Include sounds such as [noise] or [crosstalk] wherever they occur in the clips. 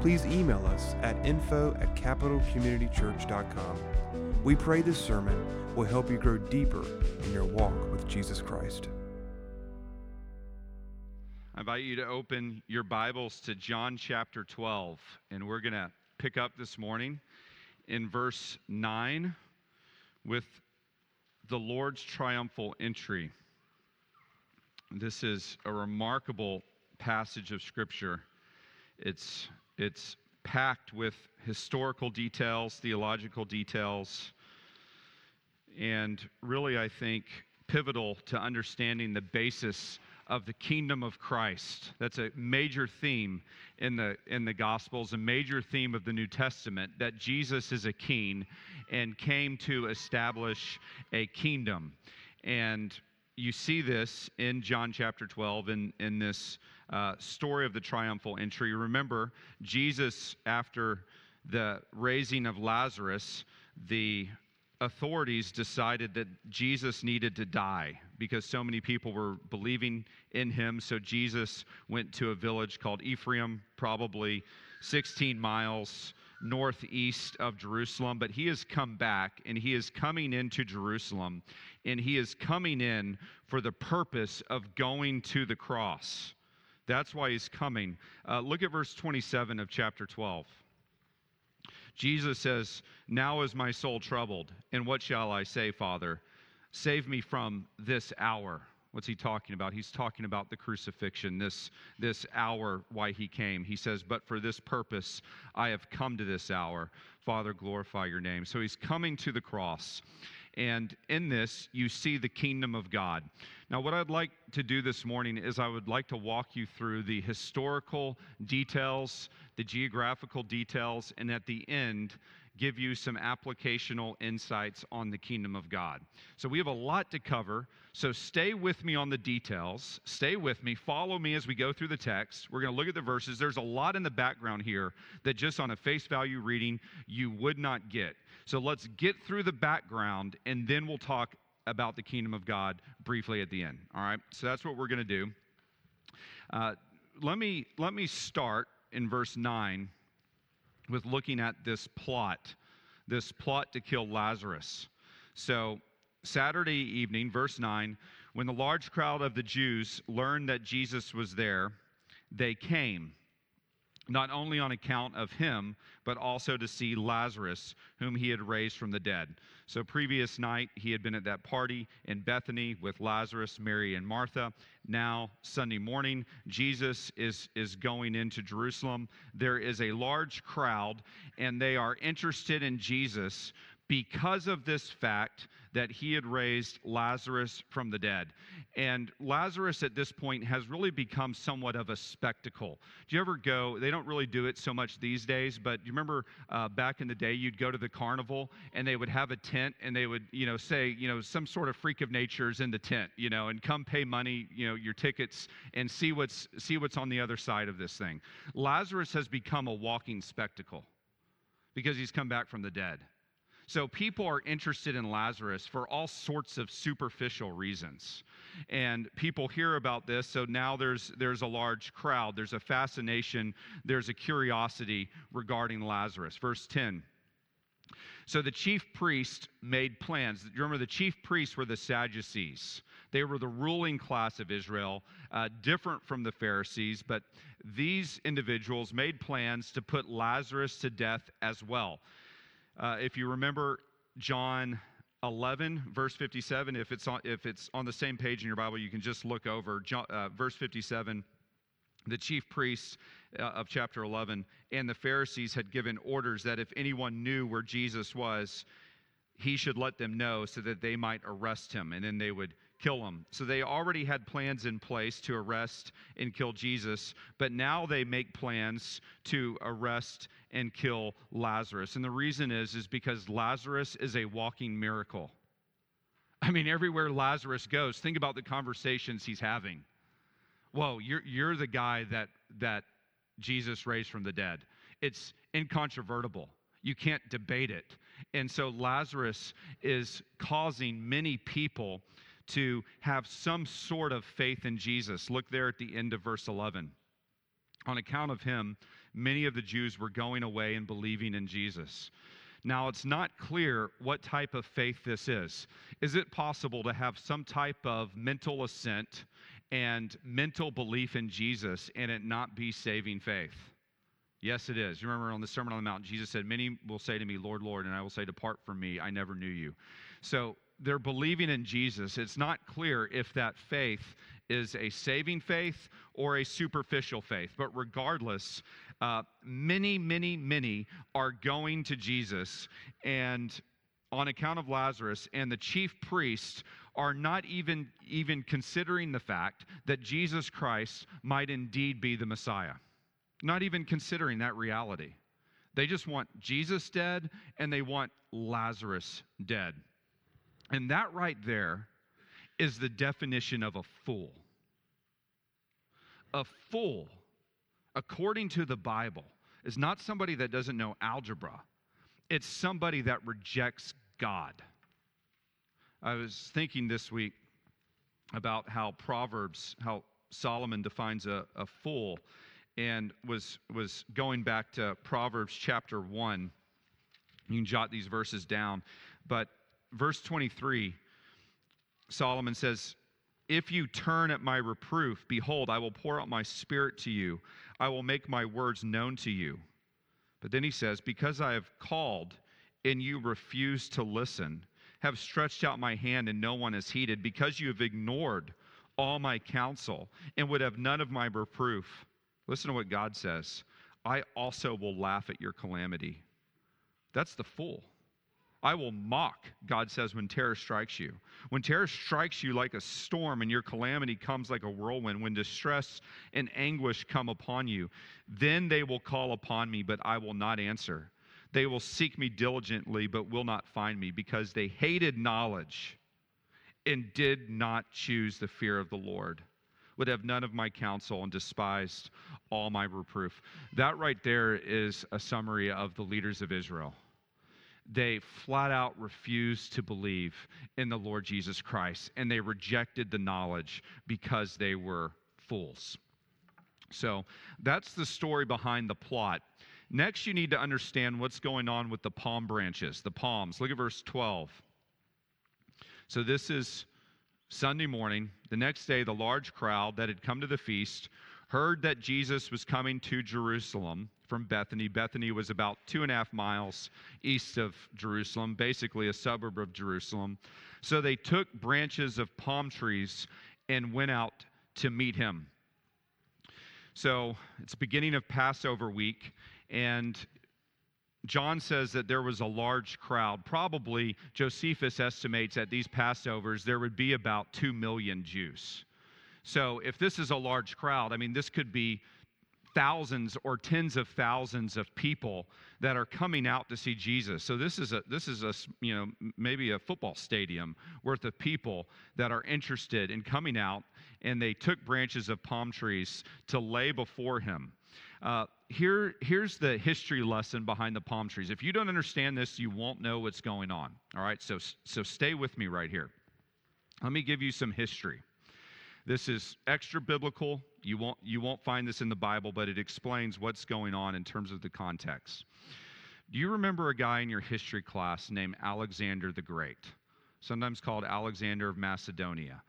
please email us at info at capitalcommunitychurch.com. We pray this sermon will help you grow deeper in your walk with Jesus Christ. I invite you to open your Bibles to John chapter 12, and we're going to pick up this morning in verse 9 with the Lord's triumphal entry. This is a remarkable passage of Scripture. It's, it's packed with historical details, theological details, and really, I think, pivotal to understanding the basis of the kingdom of Christ. That's a major theme in the in the gospels, a major theme of the New Testament that Jesus is a king and came to establish a kingdom. And you see this in John chapter 12 in, in this uh, story of the triumphal entry. Remember, Jesus, after the raising of Lazarus, the authorities decided that Jesus needed to die because so many people were believing in him. So Jesus went to a village called Ephraim, probably 16 miles northeast of Jerusalem. But he has come back and he is coming into Jerusalem and he is coming in for the purpose of going to the cross. That's why he's coming. Uh, look at verse 27 of chapter 12. Jesus says, Now is my soul troubled, and what shall I say, Father? Save me from this hour. What's he talking about? He's talking about the crucifixion, this, this hour why he came. He says, But for this purpose I have come to this hour. Father, glorify your name. So he's coming to the cross. And in this, you see the kingdom of God. Now, what I'd like to do this morning is I would like to walk you through the historical details, the geographical details, and at the end, give you some applicational insights on the kingdom of God. So, we have a lot to cover. So, stay with me on the details. Stay with me. Follow me as we go through the text. We're going to look at the verses. There's a lot in the background here that just on a face value reading, you would not get. So, let's get through the background and then we'll talk about the kingdom of God briefly at the end. All right? So, that's what we're going to do. Uh, let, me, let me start in verse 9 with looking at this plot, this plot to kill Lazarus. So, Saturday evening, verse 9, when the large crowd of the Jews learned that Jesus was there, they came, not only on account of him, but also to see Lazarus, whom he had raised from the dead. So, previous night, he had been at that party in Bethany with Lazarus, Mary, and Martha. Now, Sunday morning, Jesus is, is going into Jerusalem. There is a large crowd, and they are interested in Jesus because of this fact that he had raised Lazarus from the dead. And Lazarus at this point has really become somewhat of a spectacle. Do you ever go? They don't really do it so much these days, but you remember uh, back in the day, you'd go to the carnival and they would have a tent and they would, you know, say, you know, some sort of freak of nature is in the tent, you know, and come pay money, you know, your tickets and see what's see what's on the other side of this thing. Lazarus has become a walking spectacle because he's come back from the dead. So people are interested in Lazarus for all sorts of superficial reasons. And people hear about this, so now there's there's a large crowd, there's a fascination, there's a curiosity regarding Lazarus. Verse 10. So the chief priest made plans. Remember, the chief priests were the Sadducees. They were the ruling class of Israel, uh, different from the Pharisees, but these individuals made plans to put Lazarus to death as well. Uh, if you remember John 11, verse 57, if it's, on, if it's on the same page in your Bible, you can just look over John, uh, verse 57. The chief priests uh, of chapter 11 and the Pharisees had given orders that if anyone knew where Jesus was, he should let them know so that they might arrest him and then they would kill him. So they already had plans in place to arrest and kill Jesus, but now they make plans to arrest and kill Lazarus. And the reason is is because Lazarus is a walking miracle. I mean, everywhere Lazarus goes, think about the conversations he's having. Whoa, you're, you're the guy that, that Jesus raised from the dead. It's incontrovertible. You can't debate it. And so Lazarus is causing many people to have some sort of faith in Jesus. Look there at the end of verse 11. On account of him, many of the Jews were going away and believing in Jesus. Now, it's not clear what type of faith this is. Is it possible to have some type of mental assent and mental belief in Jesus and it not be saving faith? Yes, it is. You remember on the Sermon on the Mount, Jesus said, Many will say to me, Lord, Lord, and I will say, Depart from me, I never knew you. So they're believing in Jesus. It's not clear if that faith is a saving faith or a superficial faith. But regardless, uh, many, many, many are going to Jesus and on account of Lazarus, and the chief priests are not even, even considering the fact that Jesus Christ might indeed be the Messiah not even considering that reality. They just want Jesus dead and they want Lazarus dead. And that right there is the definition of a fool. A fool, according to the Bible, is not somebody that doesn't know algebra, it's somebody that rejects God. I was thinking this week about how Proverbs, how Solomon defines a, a fool and was, was going back to Proverbs chapter 1. You can jot these verses down. But verse 23, Solomon says, If you turn at my reproof, behold, I will pour out my spirit to you. I will make my words known to you. But then he says, Because I have called and you refuse to listen, have stretched out my hand and no one has heeded, because you have ignored all my counsel and would have none of my reproof. Listen to what God says I also will laugh at your calamity. That's the fool. I will mock, God says, when terror strikes you. When terror strikes you like a storm and your calamity comes like a whirlwind, when distress and anguish come upon you, then they will call upon me, but I will not answer. They will seek me diligently, but will not find me, because they hated knowledge and did not choose the fear of the Lord would have none of my counsel and despised all my reproof. That right there is a summary of the leaders of Israel. They flat out refused to believe in the Lord Jesus Christ and they rejected the knowledge because they were fools. So that's the story behind the plot. Next, you need to understand what's going on with the palm branches, the palms. Look at verse 12. So, this is Sunday morning, the next day, the large crowd that had come to the feast heard that Jesus was coming to Jerusalem from Bethany. Bethany was about two and a half miles east of Jerusalem, basically a suburb of Jerusalem. So they took branches of palm trees and went out to meet him. So it's beginning of Passover week, and John says that there was a large crowd. Probably Josephus estimates at these Passovers there would be about 2 million Jews. So if this is a large crowd, I mean, this could be thousands or tens of thousands of people that are coming out to see Jesus. So this is a this is a you know maybe a football stadium worth of people that are interested in coming out and they took branches of palm trees to lay before him. Uh, here, here's the history lesson behind the palm trees. If you don't understand this, you won't know what's going on. All right, so, so stay with me right here. Let me give you some history. This is extra biblical. You won't, you won't find this in the Bible, but it explains what's going on in terms of the context. Do you remember a guy in your history class named Alexander the Great, sometimes called Alexander of Macedonia?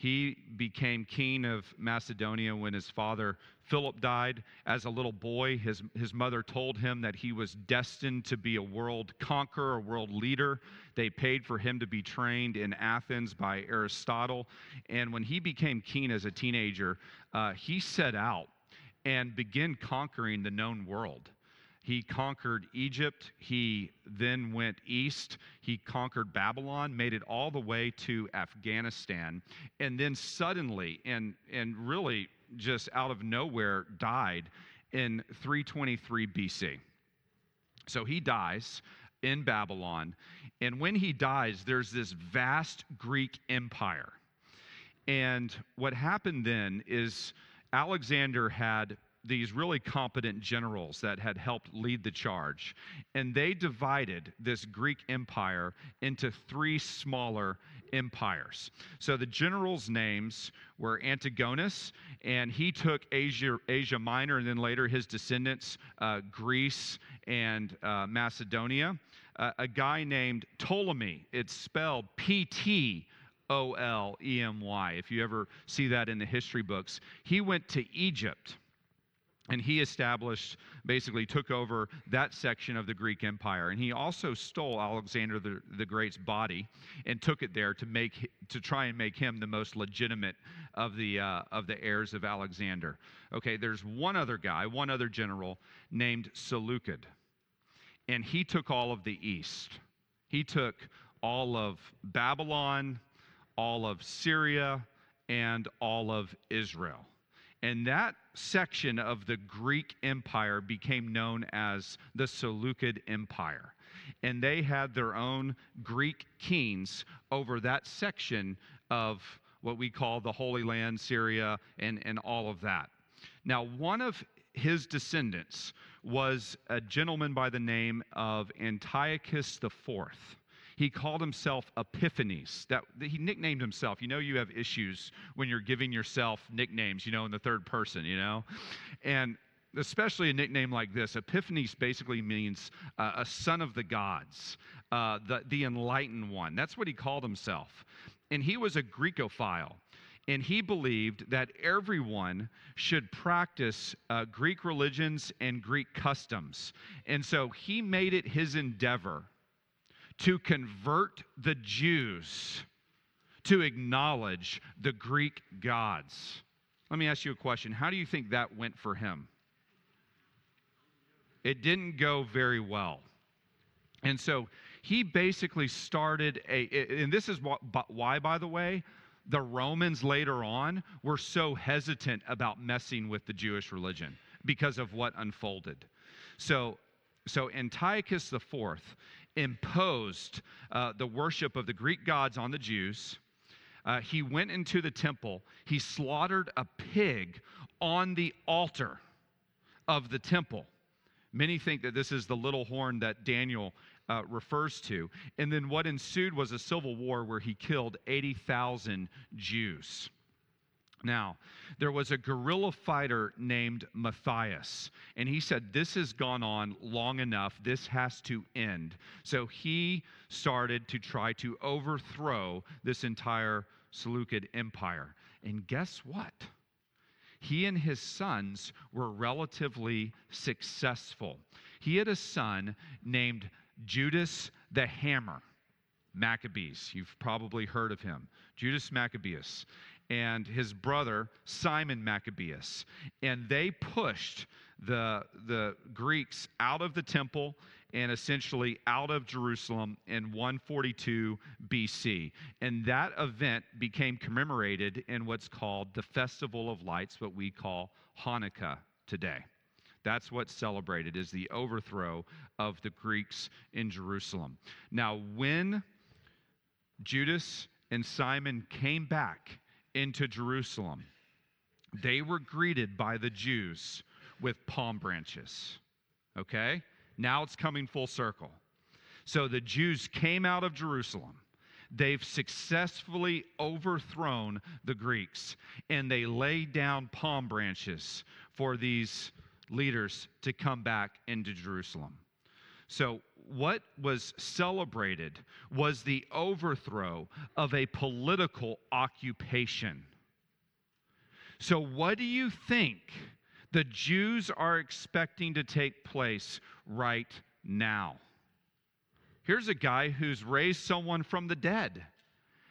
He became king of Macedonia when his father Philip died. As a little boy, his, his mother told him that he was destined to be a world conqueror, a world leader. They paid for him to be trained in Athens by Aristotle. And when he became king as a teenager, uh, he set out and began conquering the known world. He conquered Egypt. He then went east. He conquered Babylon, made it all the way to Afghanistan, and then suddenly, and, and really just out of nowhere, died in 323 BC. So he dies in Babylon. And when he dies, there's this vast Greek empire. And what happened then is Alexander had these really competent generals that had helped lead the charge. And they divided this Greek empire into three smaller empires. So the generals' names were Antigonus, and he took Asia, Asia Minor, and then later his descendants, uh, Greece and uh, Macedonia. Uh, a guy named Ptolemy, it's spelled P T. O L E M Y, if you ever see that in the history books. He went to Egypt and he established, basically took over that section of the Greek Empire. And he also stole Alexander the, the Great's body and took it there to, make, to try and make him the most legitimate of the, uh, of the heirs of Alexander. Okay, there's one other guy, one other general named Seleucid. And he took all of the east. He took all of Babylon, all of Syria, and all of Israel. And that section of the Greek Empire became known as the Seleucid Empire. And they had their own Greek kings over that section of what we call the Holy Land, Syria, and, and all of that. Now, one of his descendants was a gentleman by the name of Antiochus IV he called himself Epiphanes. That he nicknamed himself. You know, you have issues when you're giving yourself nicknames. You know, in the third person. You know, and especially a nickname like this, Epiphanes basically means uh, a son of the gods, uh, the the enlightened one. That's what he called himself, and he was a Greekophile and he believed that everyone should practice uh, Greek religions and Greek customs. And so he made it his endeavor to convert the Jews to acknowledge the Greek gods. Let me ask you a question. How do you think that went for him? It didn't go very well. And so he basically started a, and this is why, by the way, the Romans later on were so hesitant about messing with the Jewish religion because of what unfolded. So, so Antiochus IV imposed uh, the worship of the Greek gods on the Jews. Uh, he went into the temple, he slaughtered a pig on the altar of the temple. Many think that this is the little horn that Daniel uh, refers to. And then what ensued was a civil war where he killed 80,000 Jews. Now, there was a guerrilla fighter named Matthias, and he said, This has gone on long enough. This has to end. So he started to try to overthrow this entire Seleucid empire. And guess what? He and his sons were relatively successful. He had a son named Judas the Hammer. Maccabees. You've probably heard of him. Judas Maccabeus and his brother Simon Maccabeus. And they pushed the, the Greeks out of the temple and essentially out of Jerusalem in 142 BC. And that event became commemorated in what's called the Festival of Lights, what we call Hanukkah today. That's what's celebrated is the overthrow of the Greeks in Jerusalem. Now, when Judas and Simon came back into Jerusalem, they were greeted by the Jews with palm branches. Okay? Now it's coming full circle. So the Jews came out of Jerusalem. They've successfully overthrown the Greeks, and they laid down palm branches for these leaders to come back into Jerusalem. So, what was celebrated was the overthrow of a political occupation. So, what do you think the Jews are expecting to take place right now? Here's a guy who's raised someone from the dead.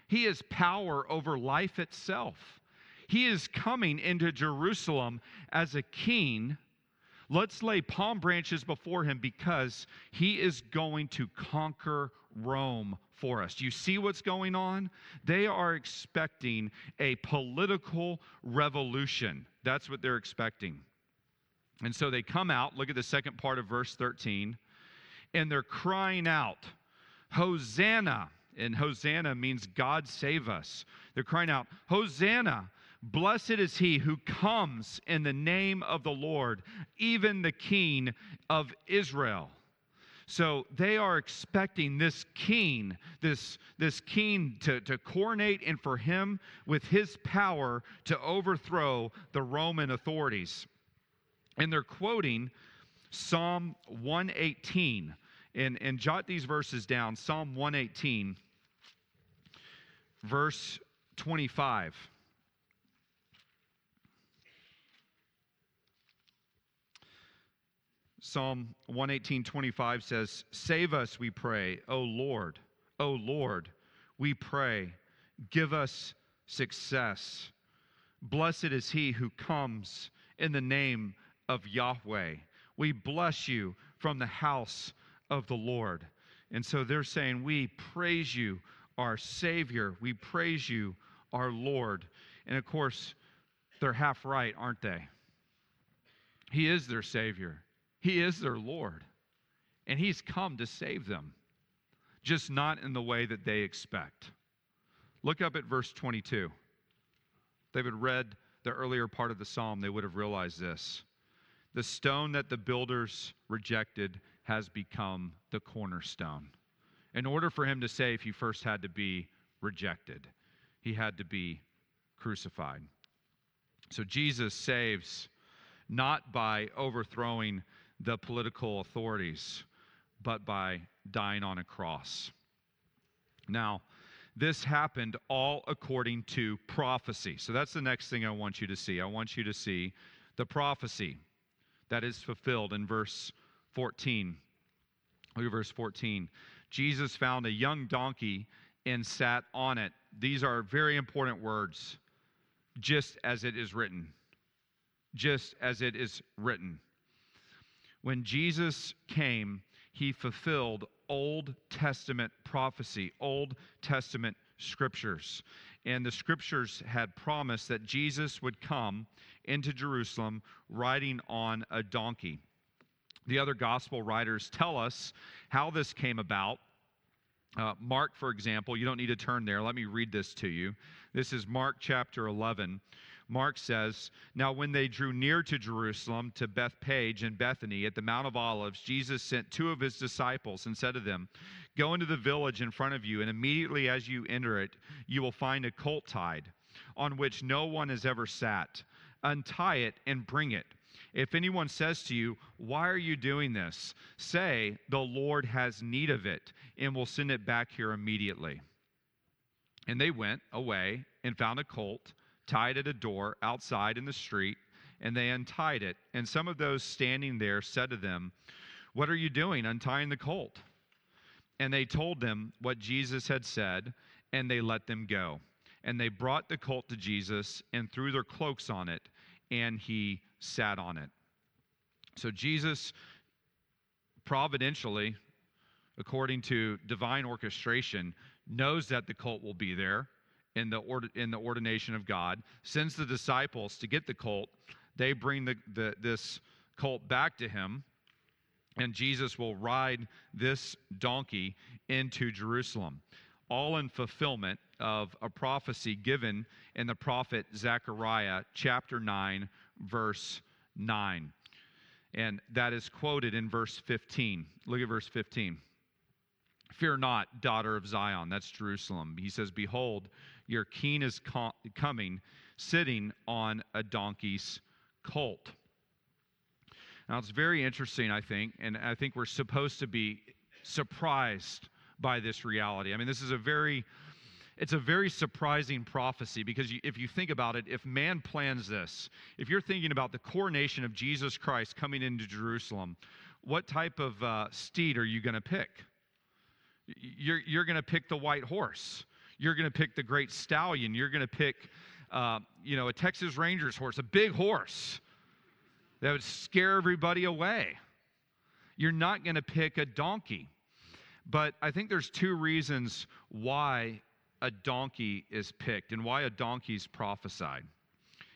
He has power over life itself. He is coming into Jerusalem as a king Let's lay palm branches before him because he is going to conquer Rome for us. You see what's going on? They are expecting a political revolution. That's what they're expecting. And so they come out, look at the second part of verse 13, and they're crying out, Hosanna. And Hosanna means God save us. They're crying out, Hosanna. Blessed is he who comes in the name of the Lord, even the King of Israel. So they are expecting this king, this, this king to, to coronate and for him with his power to overthrow the Roman authorities. And they're quoting Psalm 118. And, and jot these verses down Psalm 118, verse 25. Psalm 118, 25 says, Save us, we pray, O Lord, O Lord, we pray, give us success. Blessed is he who comes in the name of Yahweh. We bless you from the house of the Lord. And so they're saying, We praise you, our Savior. We praise you, our Lord. And of course, they're half right, aren't they? He is their Savior. He is their Lord, and He's come to save them, just not in the way that they expect. Look up at verse 22. If they had read the earlier part of the psalm, they would have realized this. The stone that the builders rejected has become the cornerstone. In order for him to save, he first had to be rejected, he had to be crucified. So Jesus saves not by overthrowing the political authorities, but by dying on a cross. Now, this happened all according to prophecy. So that's the next thing I want you to see. I want you to see the prophecy that is fulfilled in verse 14. Look at verse 14. Jesus found a young donkey and sat on it. These are very important words, just as it is written. Just as it is written. When Jesus came, he fulfilled Old Testament prophecy, Old Testament scriptures. And the scriptures had promised that Jesus would come into Jerusalem riding on a donkey. The other gospel writers tell us how this came about. Uh, Mark, for example, you don't need to turn there. Let me read this to you. This is Mark chapter 11, Mark says, Now when they drew near to Jerusalem, to Bethphage and Bethany at the Mount of Olives, Jesus sent two of his disciples and said to them, Go into the village in front of you, and immediately as you enter it, you will find a colt tied, on which no one has ever sat. Untie it and bring it. If anyone says to you, Why are you doing this? say, The Lord has need of it, and will send it back here immediately. And they went away and found a colt tied at a door outside in the street, and they untied it. And some of those standing there said to them, What are you doing untying the colt? And they told them what Jesus had said, and they let them go. And they brought the colt to Jesus and threw their cloaks on it, and he sat on it. So Jesus providentially, according to divine orchestration, knows that the colt will be there in the, ord- in the ordination of God, sends the disciples to get the colt. They bring the, the, this colt back to him, and Jesus will ride this donkey into Jerusalem, all in fulfillment of a prophecy given in the prophet Zechariah, chapter 9, verse 9. And that is quoted in verse 15. Look at verse 15. Fear not, daughter of Zion. That's Jerusalem. He says, Behold, your king is co- coming, sitting on a donkey's colt. Now, it's very interesting, I think, and I think we're supposed to be surprised by this reality. I mean, this is a very it's a very surprising prophecy because you, if you think about it, if man plans this, if you're thinking about the coronation of Jesus Christ coming into Jerusalem, what type of uh, steed are you going to pick? You're, you're going to pick the white horse. You're going to pick the great stallion. You're going to pick, uh, you know, a Texas Rangers horse, a big horse. that would scare everybody away. You're not going to pick a donkey. But I think there's two reasons why a donkey is picked and why a donkey is prophesied.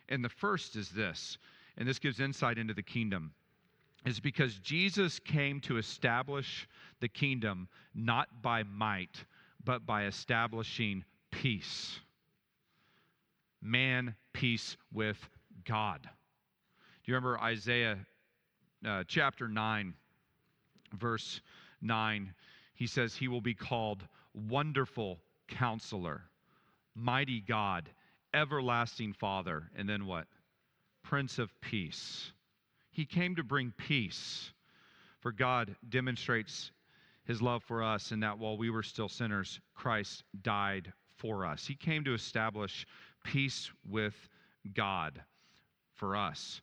And the first is this, and this gives insight into the kingdom, is because Jesus came to establish the kingdom not by might, but by establishing peace. Man, peace with God. Do you remember Isaiah uh, chapter 9, verse 9? He says, He will be called Wonderful Counselor, Mighty God, Everlasting Father, and then what? Prince of Peace. He came to bring peace. For God demonstrates his love for us and that while we were still sinners, Christ died for us. He came to establish peace with God for us.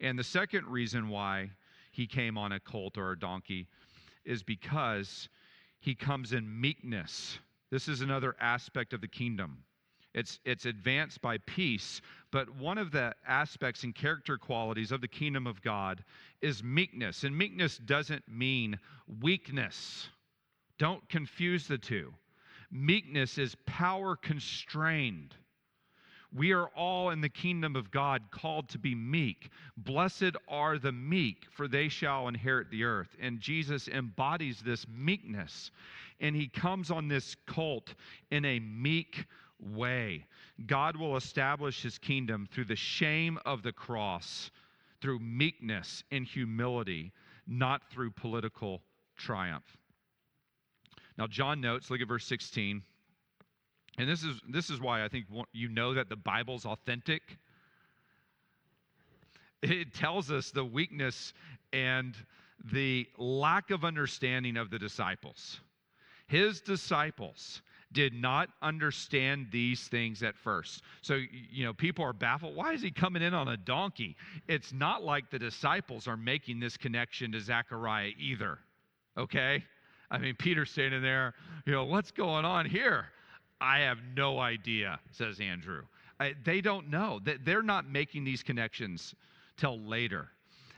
And the second reason why he came on a colt or a donkey is because he comes in meekness. This is another aspect of the kingdom. It's, it's advanced by peace, but one of the aspects and character qualities of the kingdom of God is meekness. And meekness doesn't mean weakness. Don't confuse the two. Meekness is power constrained. We are all in the kingdom of God called to be meek. Blessed are the meek, for they shall inherit the earth. And Jesus embodies this meekness. And he comes on this colt in a meek way. God will establish his kingdom through the shame of the cross, through meekness and humility, not through political triumph. Now, John notes, look at verse 16. And this is, this is why I think you know that the Bible's authentic. It tells us the weakness and the lack of understanding of the disciples. His disciples did not understand these things at first. So, you know, people are baffled. Why is he coming in on a donkey? It's not like the disciples are making this connection to Zechariah either. Okay? I mean, Peter's standing there, you know, what's going on here? I have no idea, says Andrew. I, they don't know. They're not making these connections till later.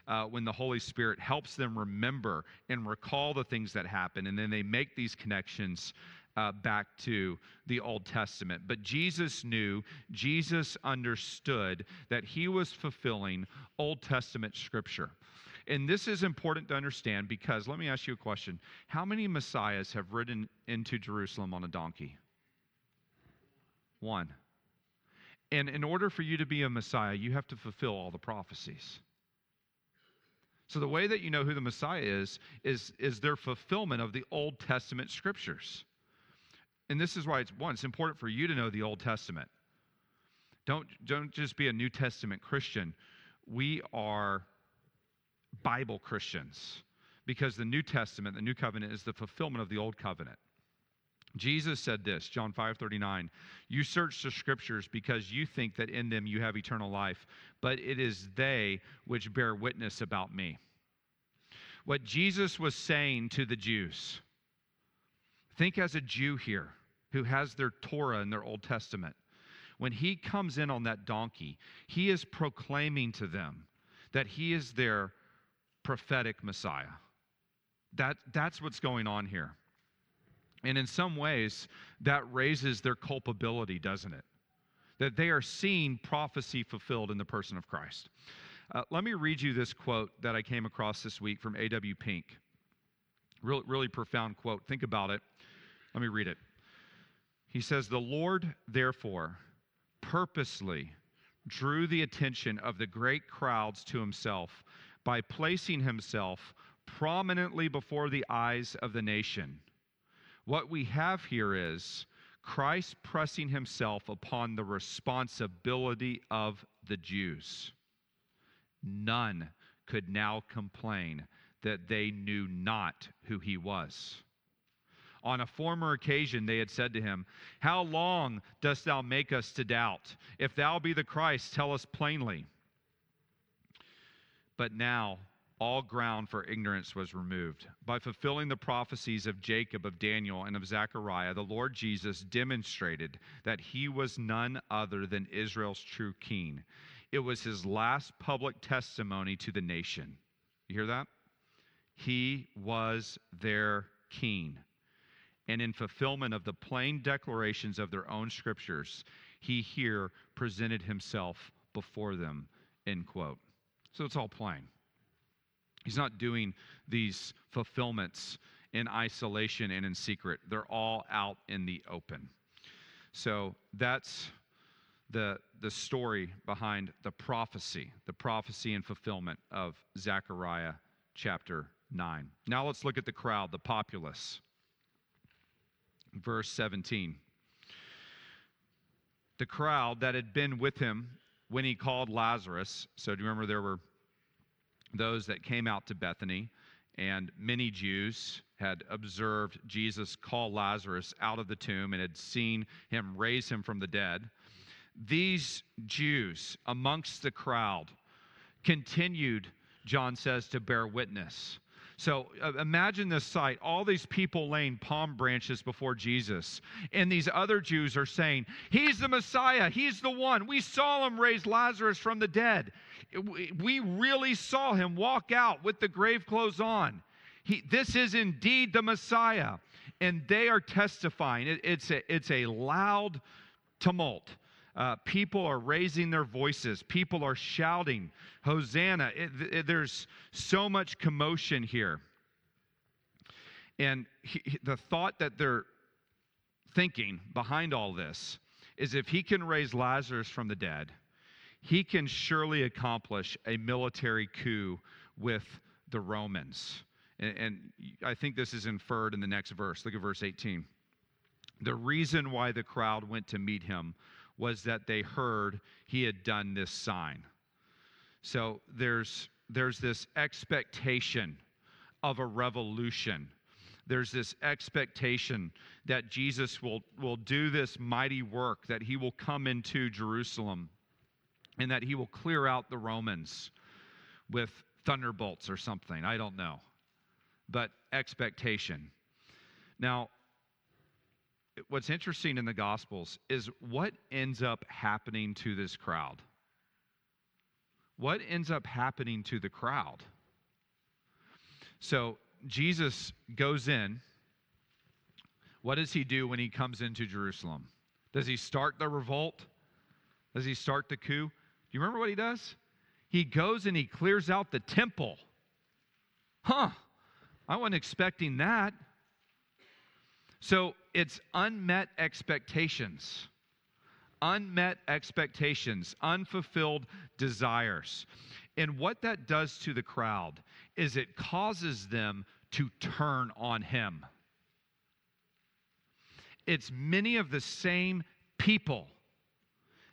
Uh, when the Holy Spirit helps them remember and recall the things that happen, and then they make these connections uh, back to the Old Testament. But Jesus knew, Jesus understood that he was fulfilling Old Testament scripture. And this is important to understand because let me ask you a question. How many messiahs have ridden into Jerusalem on a donkey? One. And in order for you to be a Messiah, you have to fulfill all the prophecies. So the way that you know who the Messiah is, is, is their fulfillment of the Old Testament scriptures. And this is why it's one, it's important for you to know the Old Testament. Don't, don't just be a New Testament Christian. We are Bible Christians because the New Testament, the New Covenant, is the fulfillment of the Old Covenant. Jesus said this, John 5 39, you search the scriptures because you think that in them you have eternal life, but it is they which bear witness about me. What Jesus was saying to the Jews, think as a Jew here who has their Torah in their Old Testament. When he comes in on that donkey, he is proclaiming to them that he is their prophetic Messiah. That, that's what's going on here. And in some ways, that raises their culpability, doesn't it? That they are seeing prophecy fulfilled in the person of Christ. Uh, let me read you this quote that I came across this week from A.W. Pink. Really, really profound quote. Think about it. Let me read it. He says, The Lord, therefore, purposely drew the attention of the great crowds to himself by placing himself prominently before the eyes of the nation what we have here is Christ pressing himself upon the responsibility of the Jews. None could now complain that they knew not who he was. On a former occasion, they had said to him, How long dost thou make us to doubt? If thou be the Christ, tell us plainly. But now all ground for ignorance was removed. By fulfilling the prophecies of Jacob, of Daniel, and of Zechariah, the Lord Jesus demonstrated that he was none other than Israel's true king. It was his last public testimony to the nation. You hear that? He was their king. And in fulfillment of the plain declarations of their own scriptures, he here presented himself before them. End quote. So it's all plain. He's not doing these fulfillments in isolation and in secret, they're all out in the open. So that's the, the story behind the prophecy, the prophecy and fulfillment of Zechariah chapter 9. Now let's look at the crowd, the populace. Verse 17. The crowd that had been with him when he called Lazarus. So, do you remember there were those that came out to Bethany, and many Jews had observed Jesus call Lazarus out of the tomb and had seen him raise him from the dead these Jews amongst the crowd continued, John says, to bear witness. So uh, imagine this sight all these people laying palm branches before Jesus. And these other Jews are saying, He's the Messiah. He's the one. We saw him raise Lazarus from the dead. We really saw him walk out with the grave clothes on. He, this is indeed the Messiah. And they are testifying. It, it's, a, it's a loud tumult. Uh, people are raising their voices. People are shouting, Hosanna. It, it, there's so much commotion here. And he, the thought that they're thinking behind all this is if he can raise Lazarus from the dead, he can surely accomplish a military coup with the Romans. And, and I think this is inferred in the next verse. Look at verse 18. The reason why the crowd went to meet him was that they heard he had done this sign. So there's, there's this expectation of a revolution. There's this expectation that Jesus will, will do this mighty work, that he will come into Jerusalem, and that he will clear out the Romans with thunderbolts or something. I don't know. But expectation. Now, what's interesting in the Gospels is what ends up happening to this crowd. What ends up happening to the crowd? So Jesus goes in. What does he do when he comes into Jerusalem? Does he start the revolt? Does he start the coup? Do you remember what he does? He goes and he clears out the temple. Huh, I wasn't expecting that. So it's unmet expectations, unmet expectations, unfulfilled desires. And what that does to the crowd is it causes them to turn on him. It's many of the same people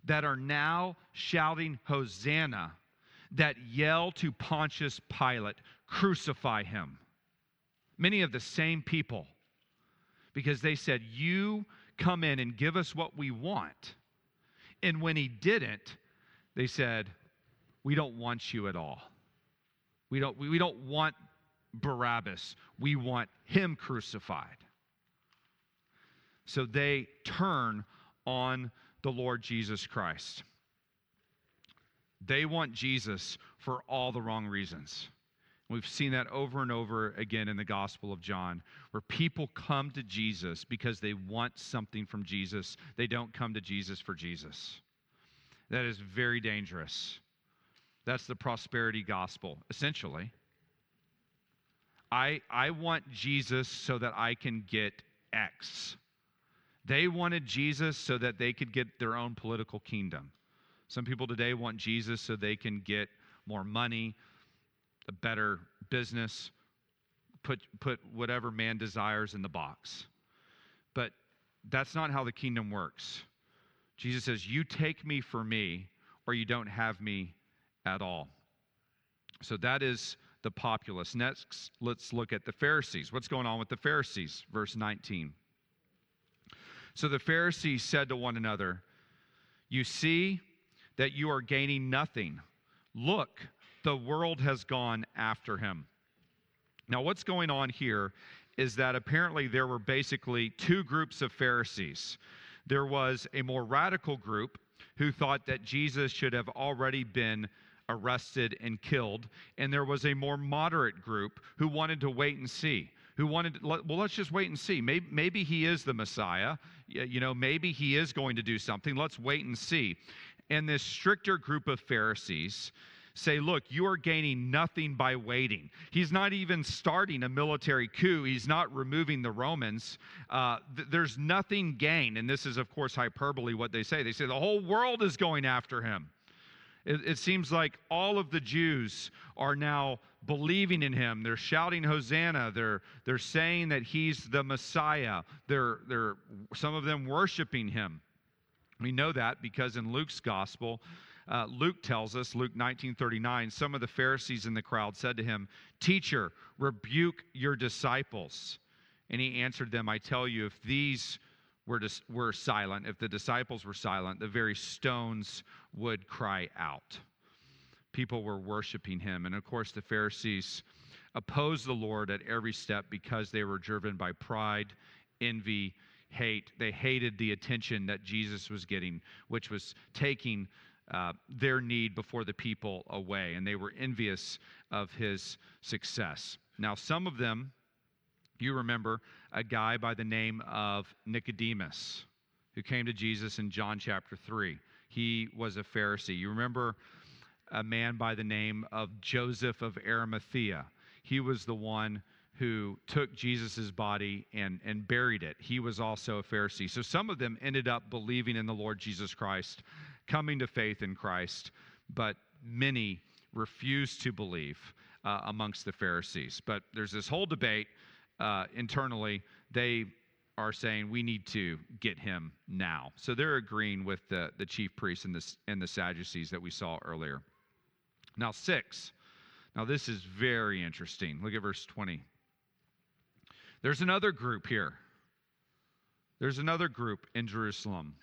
that are now shouting Hosanna that yell to Pontius Pilate, Crucify him. Many of the same people because they said, You come in and give us what we want. And when he didn't, they said, We don't want you at all. We don't, we don't want Barabbas. We want him crucified. So they turn on the Lord Jesus Christ. They want Jesus for all the wrong reasons. We've seen that over and over again in the Gospel of John, where people come to Jesus because they want something from Jesus. They don't come to Jesus for Jesus. That is very dangerous. That's the prosperity gospel, essentially. I, I want Jesus so that I can get X. They wanted Jesus so that they could get their own political kingdom. Some people today want Jesus so they can get more money, a better business, put, put whatever man desires in the box. But that's not how the kingdom works. Jesus says, You take me for me, or you don't have me at all. So that is the populace. Next, let's look at the Pharisees. What's going on with the Pharisees? Verse 19. So the Pharisees said to one another, You see that you are gaining nothing. Look, the world has gone after him. Now, what's going on here is that apparently there were basically two groups of Pharisees. There was a more radical group who thought that Jesus should have already been arrested and killed. And there was a more moderate group who wanted to wait and see. Who wanted, well, let's just wait and see. Maybe, maybe he is the Messiah. You know, maybe he is going to do something. Let's wait and see. And this stricter group of Pharisees say, look, you are gaining nothing by waiting. He's not even starting a military coup, he's not removing the Romans. Uh, th- there's nothing gained. And this is, of course, hyperbole what they say. They say the whole world is going after him. It, it seems like all of the Jews are now believing in him. They're shouting Hosanna. They're, they're saying that he's the Messiah. They're, they're, some of them worshiping him. We know that because in Luke's gospel, uh, Luke tells us, Luke 19:39, some of the Pharisees in the crowd said to him, "Teacher, rebuke your disciples." And he answered them, "I tell you, if these were, dis- were silent, if the disciples were silent, the very stones would cry out." People were worshiping him, and of course, the Pharisees opposed the Lord at every step because they were driven by pride, envy, hate. They hated the attention that Jesus was getting, which was taking uh, their need before the people away, and they were envious of his success. Now, some of them, you remember a guy by the name of Nicodemus who came to Jesus in John chapter 3. He was a Pharisee. You remember a man by the name of Joseph of Arimathea. He was the one who took Jesus' body and, and buried it. He was also a Pharisee. So some of them ended up believing in the Lord Jesus Christ coming to faith in Christ, but many refused to believe uh, amongst the Pharisees. But there's this whole debate uh, internally. They are saying we need to get him now. So they're agreeing with the, the chief priests and the, and the Sadducees that we saw earlier. Now, six. Now, this is very interesting. Look at verse 20. There's another group here. There's another group in Jerusalem.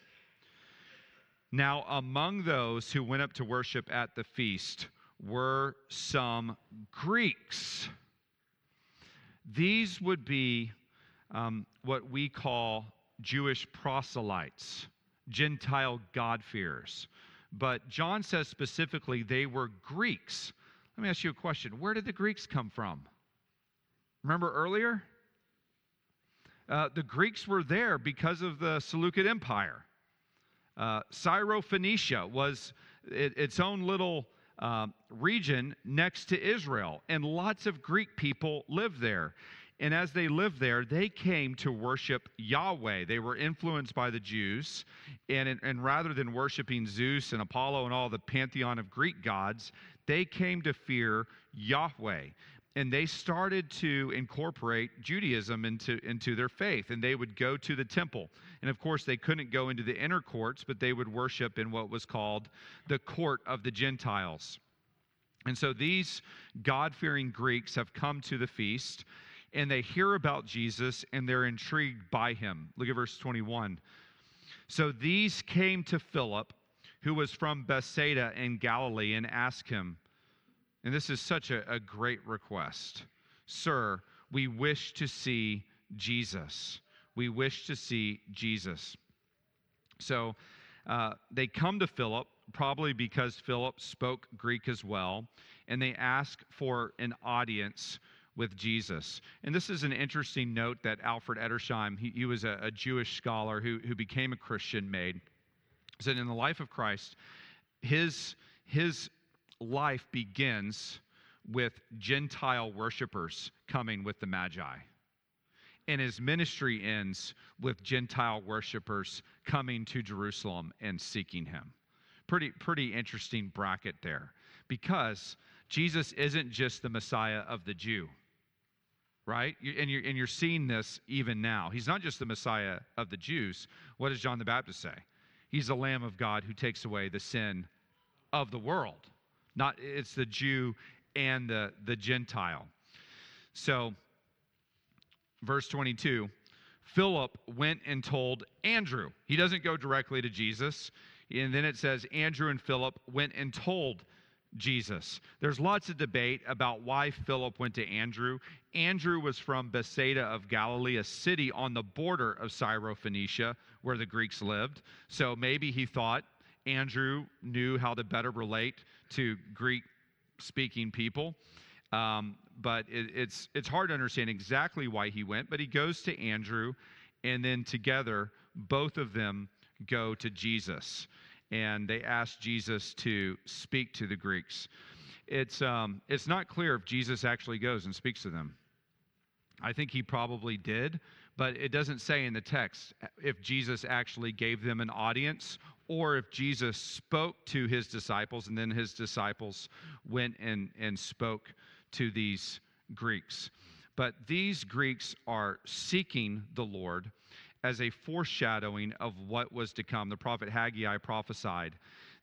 Now, among those who went up to worship at the feast were some Greeks. These would be um, what we call Jewish proselytes, Gentile God-fearers. But John says specifically they were Greeks. Let me ask you a question. Where did the Greeks come from? Remember earlier? Uh, the Greeks were there because of the Seleucid Empire. Uh, Syrophoenicia was it, its own little uh, region next to Israel, and lots of Greek people lived there. And as they lived there, they came to worship Yahweh. They were influenced by the Jews. And, and rather than worshiping Zeus and Apollo and all the pantheon of Greek gods, they came to fear Yahweh and they started to incorporate Judaism into, into their faith. And they would go to the temple. And of course, they couldn't go into the inner courts, but they would worship in what was called the court of the Gentiles. And so these God fearing Greeks have come to the feast and they hear about Jesus and they're intrigued by him. Look at verse 21. So these came to Philip, who was from Bethsaida in Galilee, and asked him, and this is such a, a great request. Sir, we wish to see Jesus. We wish to see Jesus. So uh, they come to Philip, probably because Philip spoke Greek as well, and they ask for an audience with Jesus. And this is an interesting note that Alfred Edersheim, he, he was a, a, Jewish scholar who, who became a Christian, made. Said in the life of Christ, his, his life begins with Gentile worshipers coming with the Magi. And his ministry ends with Gentile worshipers coming to Jerusalem and seeking him. Pretty, pretty interesting bracket there because Jesus isn't just the Messiah of the Jew, right? And you're, and you're seeing this even now. He's not just the Messiah of the Jews. What does John the Baptist say? He's the Lamb of God who takes away the sin of the world. Not it's the Jew and the, the Gentile. So, verse 22 Philip went and told Andrew. He doesn't go directly to Jesus. And then it says, Andrew and Philip went and told Jesus. There's lots of debate about why Philip went to Andrew. Andrew was from Bethsaida of Galilee, a city on the border of Syrophoenicia where the Greeks lived. So maybe he thought Andrew knew how to better relate to Greek speaking people. Um, but it, it's, it's hard to understand exactly why he went, but he goes to Andrew, and then together, both of them go to Jesus. And they ask Jesus to speak to the Greeks. It's, um, it's not clear if Jesus actually goes and speaks to them. I think he probably did, but it doesn't say in the text if Jesus actually gave them an audience or if Jesus spoke to his disciples and then his disciples went and, and spoke to these Greeks. But these Greeks are seeking the Lord as a foreshadowing of what was to come. The prophet Haggai prophesied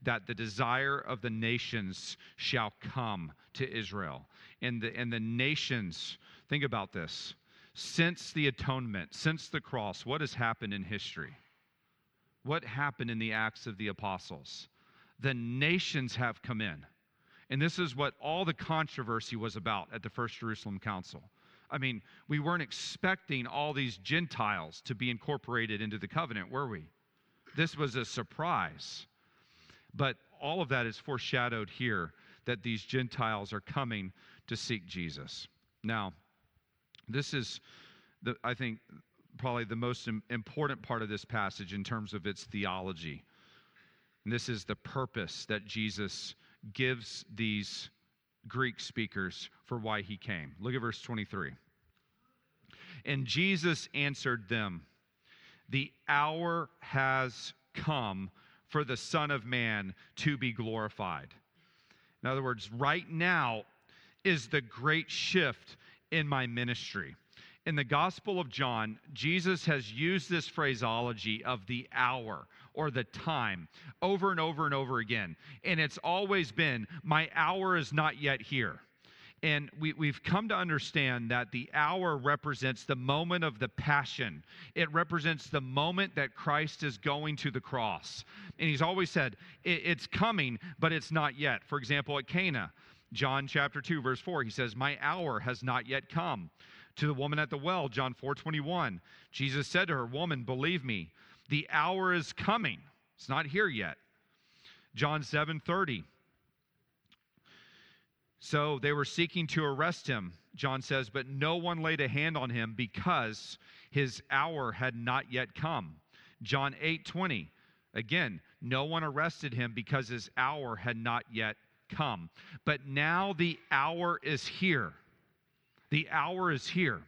that the desire of the nations shall come to Israel. And the, and the nations, think about this, since the atonement, since the cross, what has happened in history? What happened in the Acts of the Apostles? The nations have come in. And this is what all the controversy was about at the First Jerusalem Council. I mean, we weren't expecting all these Gentiles to be incorporated into the covenant, were we? This was a surprise. But all of that is foreshadowed here that these Gentiles are coming to seek Jesus. Now, this is, the, I think, probably the most important part of this passage in terms of its theology. And this is the purpose that Jesus gives these Greek speakers for why he came. Look at verse 23. And Jesus answered them, The hour has come for the Son of Man to be glorified. In other words, right now is the great shift in my ministry. In the Gospel of John, Jesus has used this phraseology of the hour or the time over and over and over again. And it's always been, My hour is not yet here. And we, we've come to understand that the hour represents the moment of the passion. It represents the moment that Christ is going to the cross. And he's always said, It's coming, but it's not yet. For example, at Cana, John chapter 2, verse 4, he says, My hour has not yet come to the woman at the well, John 4 21. Jesus said to her, Woman, believe me, the hour is coming. It's not here yet. John 7 30. So they were seeking to arrest him, John says, but no one laid a hand on him because his hour had not yet come. John 8 20. Again, no one arrested him because his hour had not yet come. But now the hour is here the hour is here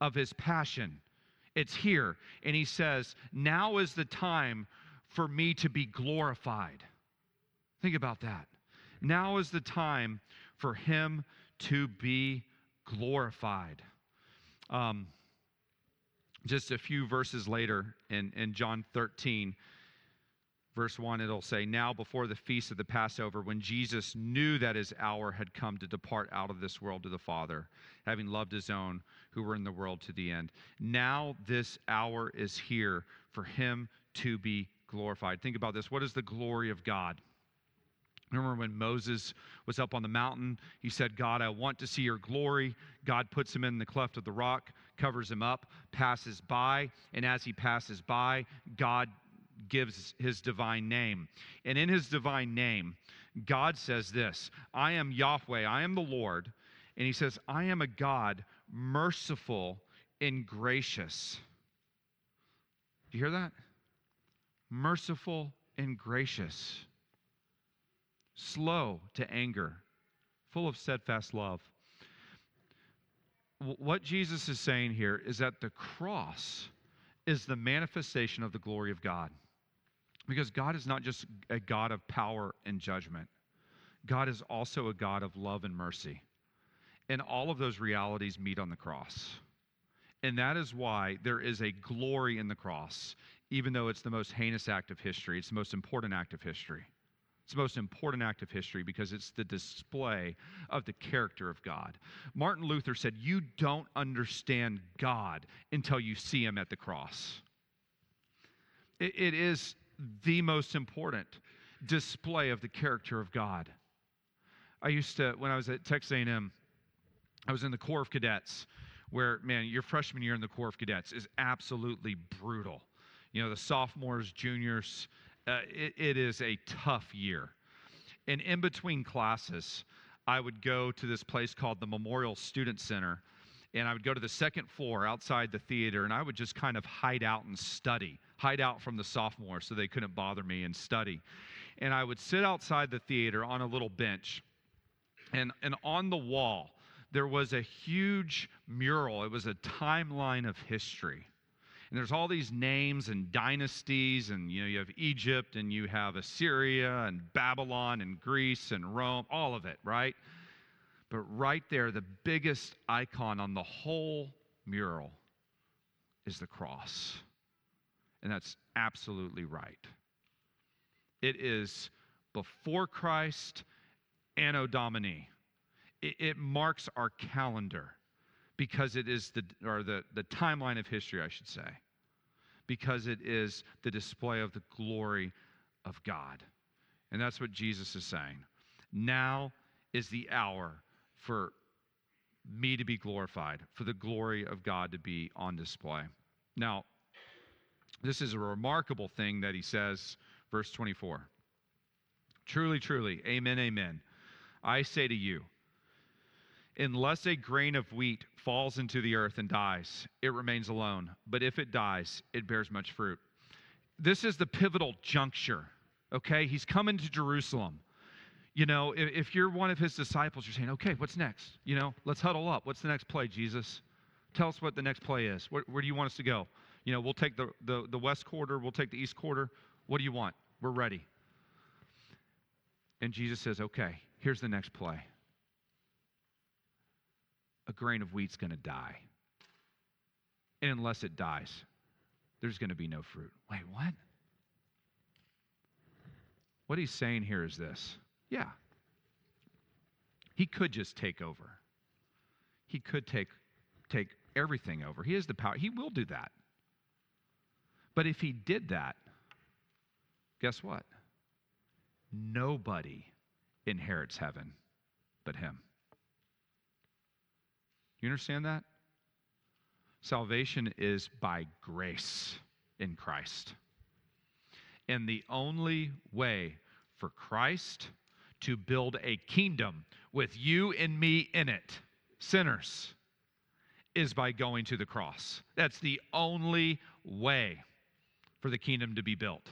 of his passion. It's here. And he says, Now is the time for me to be glorified. Think about that. Now is the time for him to be glorified. Um, just a few verses later in, in John 13, verse 1, it'll say, Now before the feast of the Passover, when Jesus knew that his hour had come to depart out of this world to the Father, having loved his own who were in the world to the end. Now this hour is here for him to be glorified. Think about this. What is the glory of God? Remember when Moses was up on the mountain? He said, God, I want to see your glory. God puts him in the cleft of the rock, covers him up, passes by, and as he passes by, God gives his divine name. And in his divine name, God says this I am Yahweh, I am the Lord. And he says, I am a God merciful and gracious. Do you hear that? Merciful and gracious, slow to anger, full of steadfast love. What Jesus is saying here is that the cross is the manifestation of the glory of God. Because God is not just a God of power and judgment, God is also a God of love and mercy. And all of those realities meet on the cross. And that is why there is a glory in the cross, even though it's the most heinous act of history. It's the most important act of history. It's the most important act of history because it's the display of the character of God. Martin Luther said, You don't understand God until you see him at the cross. it, it is the most important display of the character of God. I used to, when I was at Texas A&M, I was in the Corps of Cadets, where, man, your freshman year in the Corps of Cadets is absolutely brutal. You know, the sophomores, juniors, Uh, it, it is a tough year. And in between classes, I would go to this place called the Memorial Student Center, and I would go to the second floor outside the theater, and I would just kind of hide out and study, hide out from the sophomores so they couldn't bother me and study. And I would sit outside the theater on a little bench, and, and on the wall, there was a huge mural. It was a timeline of history and there's all these names and dynasties and you know you have egypt and you have assyria and babylon and greece and rome all of it right but right there the biggest icon on the whole mural is the cross and that's absolutely right it is before christ anno domini it, it marks our calendar because it is the or the, the timeline of history, I should say. Because it is the display of the glory of God. And that's what Jesus is saying. Now is the hour for me to be glorified, for the glory of God to be on display. Now, this is a remarkable thing that he says, verse 24. Truly, truly, amen, amen. I say to you, Unless a grain of wheat falls into the earth and dies, it remains alone. But if it dies, it bears much fruit. This is the pivotal juncture, okay? He's coming to Jerusalem. You know, if, if you're one of his disciples, you're saying, okay, what's next? You know, let's huddle up. What's the next play, Jesus? Tell us what the next play is. Where, where do you want us to go? You know, we'll take the, the, the west quarter, we'll take the east quarter. What do you want? We're ready. And Jesus says, okay, here's the next play a grain of wheat's going to die. And unless it dies, there's going to be no fruit. Wait, what? What he's saying here is this yeah, he could just take over. He could take, take everything over. He has the power. He will do that. But if he did that, guess what? Nobody inherits heaven but him. You understand that? Salvation is by grace in Christ. And the only way for Christ to build a kingdom with you and me in it, sinners, is by going to the cross. That's the only way for the kingdom to be built.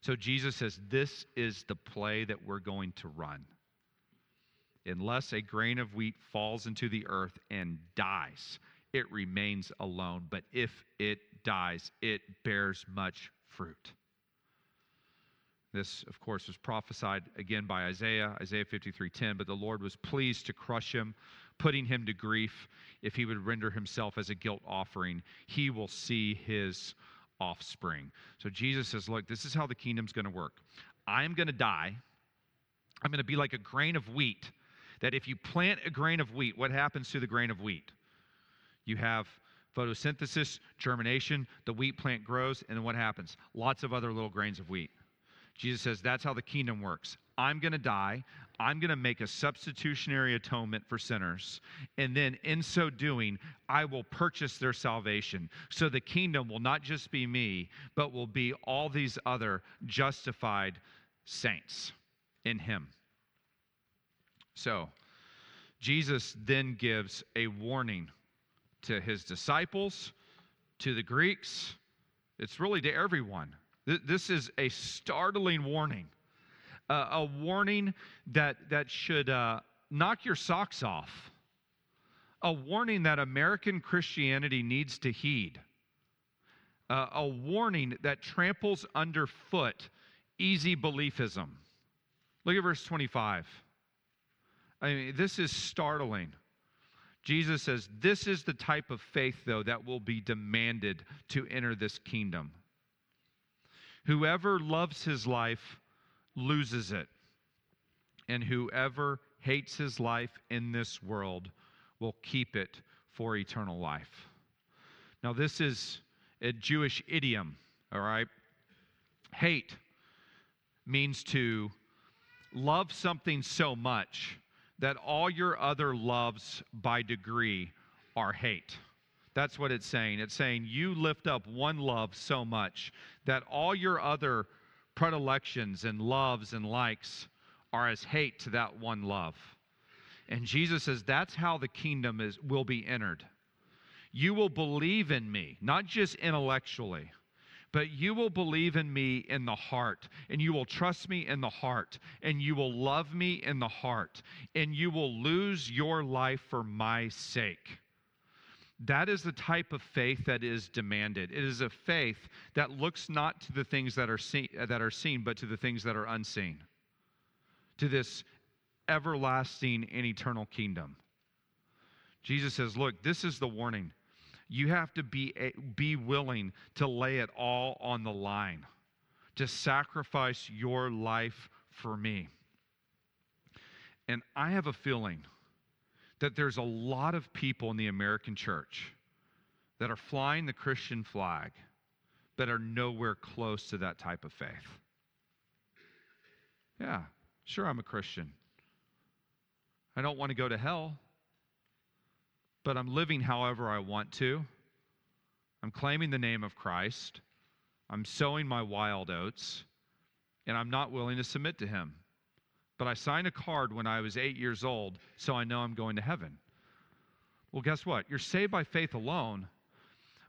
So Jesus says, This is the play that we're going to run unless a grain of wheat falls into the earth and dies, it remains alone. But if it dies, it bears much fruit. This, of course, was prophesied again by Isaiah, Isaiah 53:10. But the Lord was pleased to crush him, putting him to grief. If he would render himself as a guilt offering, he will see his offspring. So Jesus says, Look, this is how the kingdom's going to work. I'm going to die. I'm going to be like a grain of wheat that if you plant a grain of wheat, what happens to the grain of wheat? You have photosynthesis, germination, the wheat plant grows, and then what happens? Lots of other little grains of wheat. Jesus says that's how the kingdom works. I'm going to die. I'm going to make a substitutionary atonement for sinners. And then in so doing, I will purchase their salvation. So the kingdom will not just be me, but will be all these other justified saints in Him. So, Jesus then gives a warning to his disciples, to the Greeks. It's really to everyone. This is a startling warning, uh, a warning that, that should uh, knock your socks off, a warning that American Christianity needs to heed, uh, a warning that tramples underfoot easy beliefism. Look at verse 25. I mean, this is startling. Jesus says, This is the type of faith, though, that will be demanded to enter this kingdom. Whoever loves his life loses it, and whoever hates his life in this world will keep it for eternal life. Now, this is a Jewish idiom, all right? Hate means to love something so much that all your other loves by degree are hate. That's what it's saying. It's saying you lift up one love so much that all your other predilections and loves and likes are as hate to that one love. And Jesus says that's how the kingdom is will be entered. You will believe in me, not just intellectually, but you will believe in me in the heart, and you will trust me in the heart, and you will love me in the heart, and you will lose your life for my sake. That is the type of faith that is demanded. It is a faith that looks not to the things that are seen, that are seen but to the things that are unseen. To this everlasting and eternal kingdom. Jesus says, Look, this is the warning. You have to be, be willing to lay it all on the line, to sacrifice your life for me. And I have a feeling that there's a lot of people in the American church that are flying the Christian flag that are nowhere close to that type of faith. Yeah, sure, I'm a Christian. I don't want to go to hell, but I'm living however I want to. I'm claiming the name of Christ. I'm sowing my wild oats, and I'm not willing to submit to Him but I signed a card when I was eight years old, so I know I'm going to heaven. Well, guess what? You're saved by faith alone,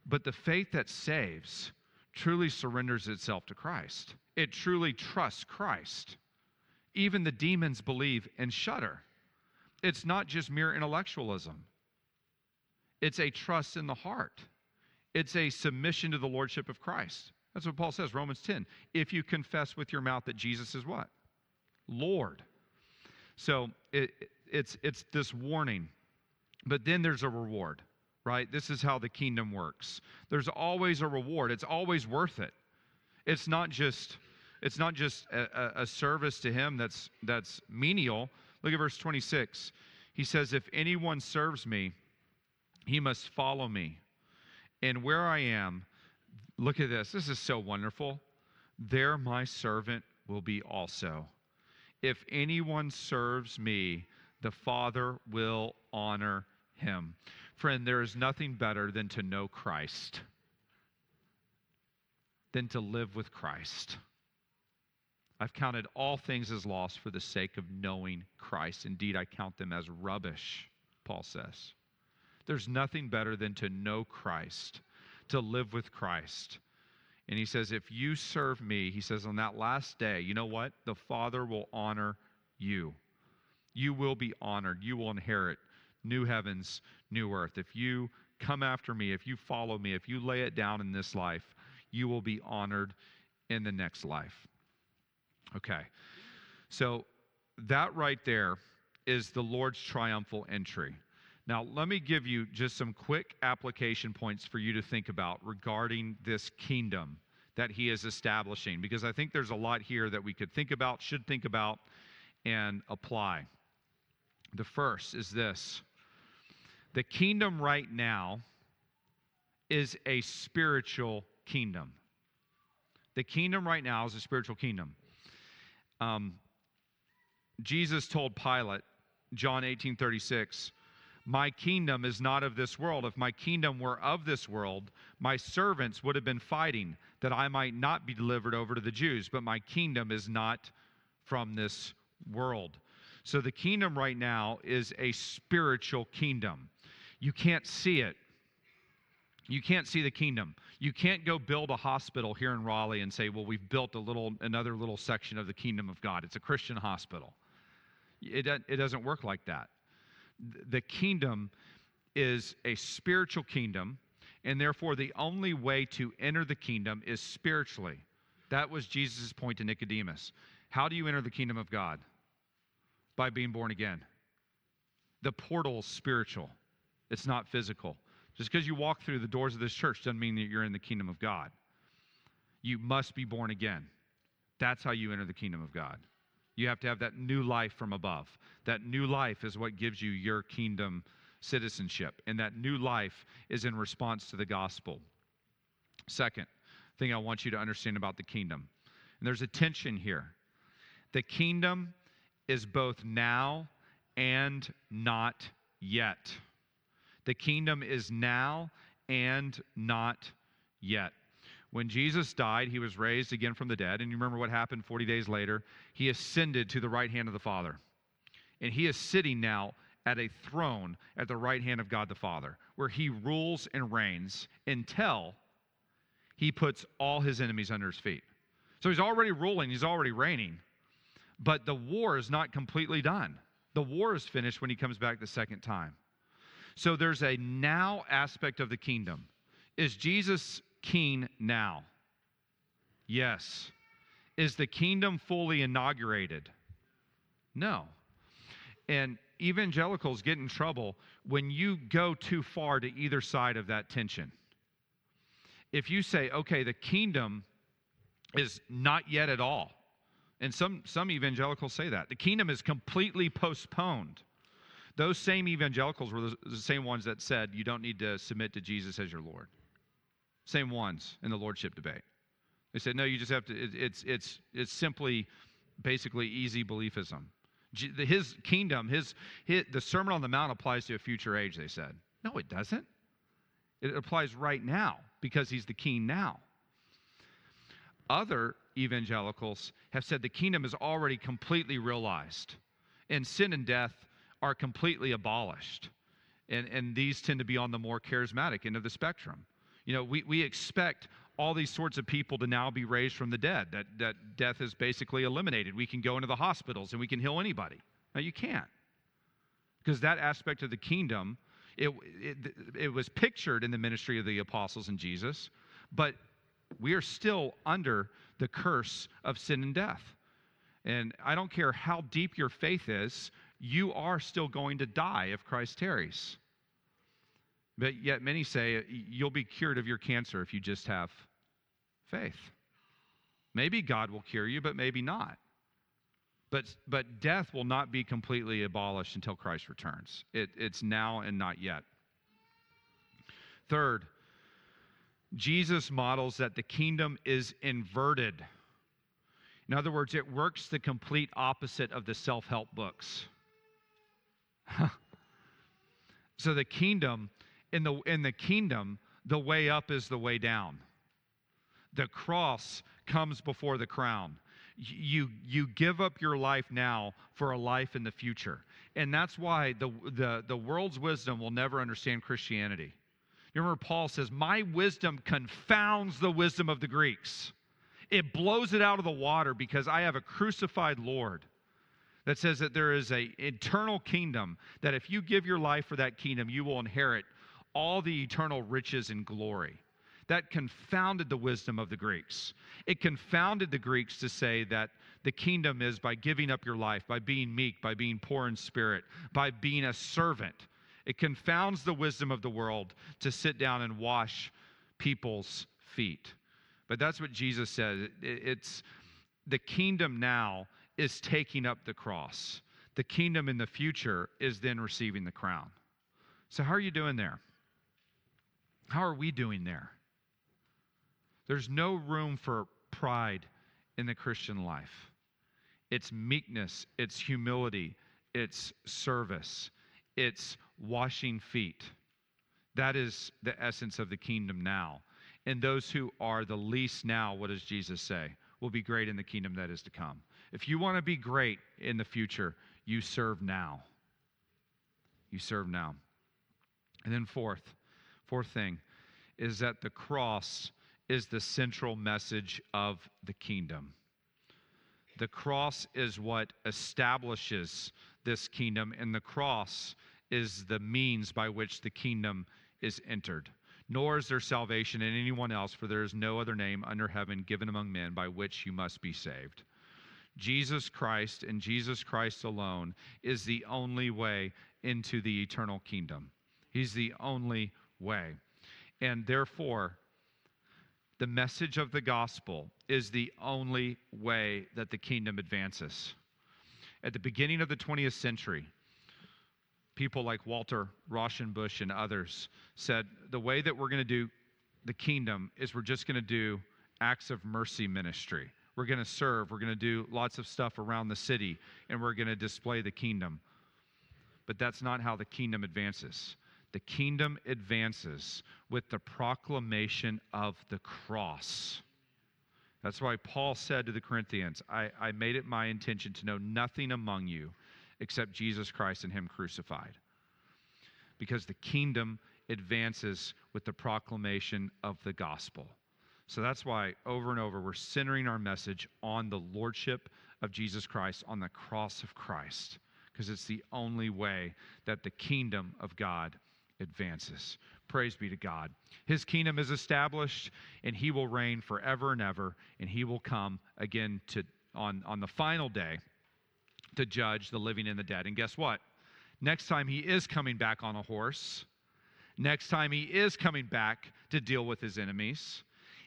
but the faith that saves truly surrenders itself to Christ. It truly trusts Christ. Even the demons believe and shudder. It's not just mere intellectualism, it's a trust in the heart, it's a submission to the lordship of Christ. That's what Paul says, Romans 10. If you confess with your mouth that Jesus is what? Lord. So it, it's, it's this warning. But then there's a reward, right? This is how the kingdom works. There's always a reward. It's always worth it. It's not just it's not just a, a, service to him that's that's menial. Look at verse 26. He says, If anyone serves me, he must follow me. And where I am, look at this. This is so wonderful. There my servant will be also. If anyone serves me, the Father will honor him. Friend, there is nothing better than to know Christ, than to live with Christ. I've counted all things as loss for the sake of knowing Christ. Indeed, I count them as rubbish, Paul says. There's nothing better than to know Christ, to live with Christ. And he says, If you serve me, he says, on that last day, you know what? The Father will honor you. You will be honored. You will inherit new heavens, new earth. If you come after me, if you follow me, if you lay it down in this life, you will be honored in the next life. Okay. So that right there is the Lord's triumphal entry. Now, let me give you just some quick application points for you to think about regarding this kingdom that he is establishing, because I think there's a lot here that we could think about, should think about, and apply. The first is this the kingdom right now is a spiritual kingdom. The kingdom right now is a spiritual kingdom. Um, Jesus told Pilate, John 18 36, my kingdom is not of this world. If my kingdom were of this world, my servants would have been fighting that I might not be delivered over to the Jews. But my kingdom is not from this world. So the kingdom right now is a spiritual kingdom. You can't see it. You can't see the kingdom. You can't go build a hospital here in Raleigh and say, "Well, we've built a little another little section of the kingdom of God. It's a Christian hospital." It, it doesn't work like that the kingdom is a spiritual kingdom, and therefore the only way to enter the kingdom is spiritually. That was Jesus' point to Nicodemus. How do you enter the kingdom of God? By being born again. The portal is spiritual, it's not physical. Just because you walk through the doors of this church doesn't mean that you're in the kingdom of God. You must be born again. That's how you enter the kingdom of God. You have to have that new life from above. That new life is what gives you your kingdom citizenship. And that new life is in response to the gospel. Second thing I want you to understand about the kingdom, and there's a tension here. The kingdom is both now and not yet. The kingdom is now and not yet. When Jesus died, he was raised again from the dead. And you remember what happened 40 days later? He ascended to the right hand of the Father. And he is sitting now at a throne at the right hand of God the Father, where he rules and reigns until he puts all his enemies under his feet. So he's already ruling, he's already reigning. But the war is not completely done. The war is finished when he comes back the second time. So there's a now aspect of the kingdom. Is Jesus king now? Yes. Is the kingdom fully inaugurated? No. And evangelicals get in trouble when you go too far to either side of that tension. If you say, okay, the kingdom is not yet at all, and some, some evangelicals say that, the kingdom is completely postponed. Those same evangelicals were the, the same ones that said you don't need to submit to Jesus as your Lord. Same ones in the lordship debate. They said, no, you just have to, it, it's, it's, it's simply basically easy beliefism. His kingdom, his, his, the Sermon on the Mount applies to a future age, they said. No, it doesn't. It applies right now because he's the king now. Other evangelicals have said the kingdom is already completely realized and sin and death are completely abolished. And, and these tend to be on the more charismatic end of the spectrum. You know, we, we expect all these sorts of people to now be raised from the dead, that, that death is basically eliminated. We can go into the hospitals and we can heal anybody. Now, you can't. Because that aspect of the kingdom, it, it, it was pictured in the ministry of the apostles and Jesus, but we are still under the curse of sin and death. And I don't care how deep your faith is, you are still going to die if Christ tarries. But yet, many say you'll be cured of your cancer if you just have faith. Maybe God will cure you, but maybe not. But, but death will not be completely abolished until Christ returns. It, it's now and not yet. Third, Jesus models that the kingdom is inverted. In other words, it works the complete opposite of the self help books. [laughs] so the kingdom, in the, in the kingdom, the way up is the way down. The cross comes before the crown. You, you give up your life now for a life in the future. And that's why the, the, the world's wisdom will never understand Christianity. You remember Paul says, My wisdom confounds the wisdom of the Greeks. It blows it out of the water because I have a crucified Lord that says that there is an eternal kingdom, that if you give your life for that kingdom, you will inherit all the eternal riches and glory. That confounded the wisdom of the Greeks. It confounded the Greeks to say that the kingdom is by giving up your life, by being meek, by being poor in spirit, by being a servant. It confounds the wisdom of the world to sit down and wash people's feet. But that's what Jesus says. It's the kingdom now is taking up the cross. The kingdom in the future is then receiving the crown. So, how are you doing there? How are we doing there? There's no room for pride in the Christian life. It's meekness, it's humility, it's service, it's washing feet. That is the essence of the kingdom now. And those who are the least now, what does Jesus say? Will be great in the kingdom that is to come. If you want to be great in the future, you serve now. You serve now. And then, fourth, fourth thing is that the cross is the central message of the kingdom. The cross is what establishes this kingdom, and the cross is the means by which the kingdom is entered. Nor is there salvation in anyone else, for there is no other name under heaven given among men by which you must be saved. Jesus Christ and Jesus Christ alone is the only way into the eternal kingdom. He's the only way. And therefore, the message of the gospel is the only way that the kingdom advances. At the beginning of the 20th century, people like Walter Rauschenbusch and others said the way that we're going to do the kingdom is we're just going to do acts of mercy ministry. We're going to serve, we're going to do lots of stuff around the city, and we're going to display the kingdom. But that's not how the kingdom advances. The kingdom advances with the proclamation of the cross. That's why Paul said to the Corinthians, I, I made it my intention to know nothing among you except Jesus Christ and Him crucified. Because the kingdom advances with the proclamation of the gospel. So that's why over and over we're centering our message on the lordship of Jesus Christ, on the cross of Christ, because it's the only way that the kingdom of God advances. Praise be to God. His kingdom is established and he will reign forever and ever, and he will come again to on, on the final day to judge the living and the dead. And guess what? Next time he is coming back on a horse. Next time he is coming back to deal with his enemies.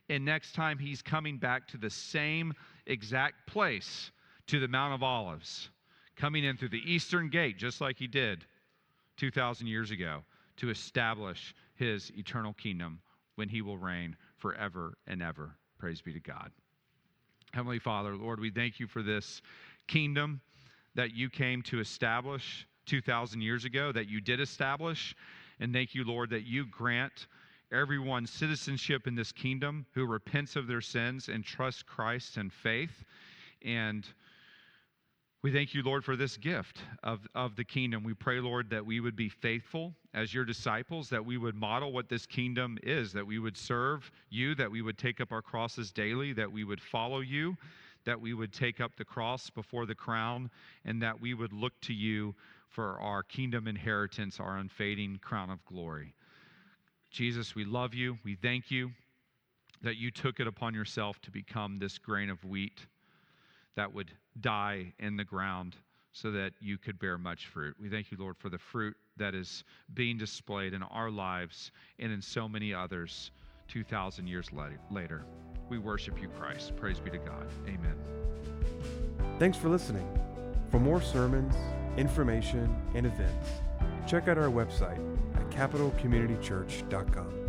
And next time he's coming back to the same exact place, to the Mount of Olives, coming in through the eastern gate, just like he did 2,000 years ago, to establish his eternal kingdom when he will reign forever and ever. Praise be to God. Heavenly Father, Lord, we thank you for this kingdom that you came to establish 2,000 years ago, that you did establish. And thank you, Lord, that you grant everyone citizenship in this kingdom who repents of their sins and trusts Christ and faith. And we thank you, Lord, for this gift of, of the kingdom. We pray, Lord, that we would be faithful as your disciples, that we would model what this kingdom is, that we would serve you, that we would take up our crosses daily, that we would follow you, that we would take up the cross before the crown, and that we would look to you for our kingdom inheritance, our unfading crown of glory. Jesus, we love you. We thank you that you took it upon yourself to become this grain of wheat that would die in the ground so that you could bear much fruit. We thank you, Lord, for the fruit that is being displayed in our lives and in so many others 2,000 years later. We worship you, Christ. Praise be to God. Amen. Thanks for listening. For more sermons, information, and events, check out our website at capitalcommunitychurch.com.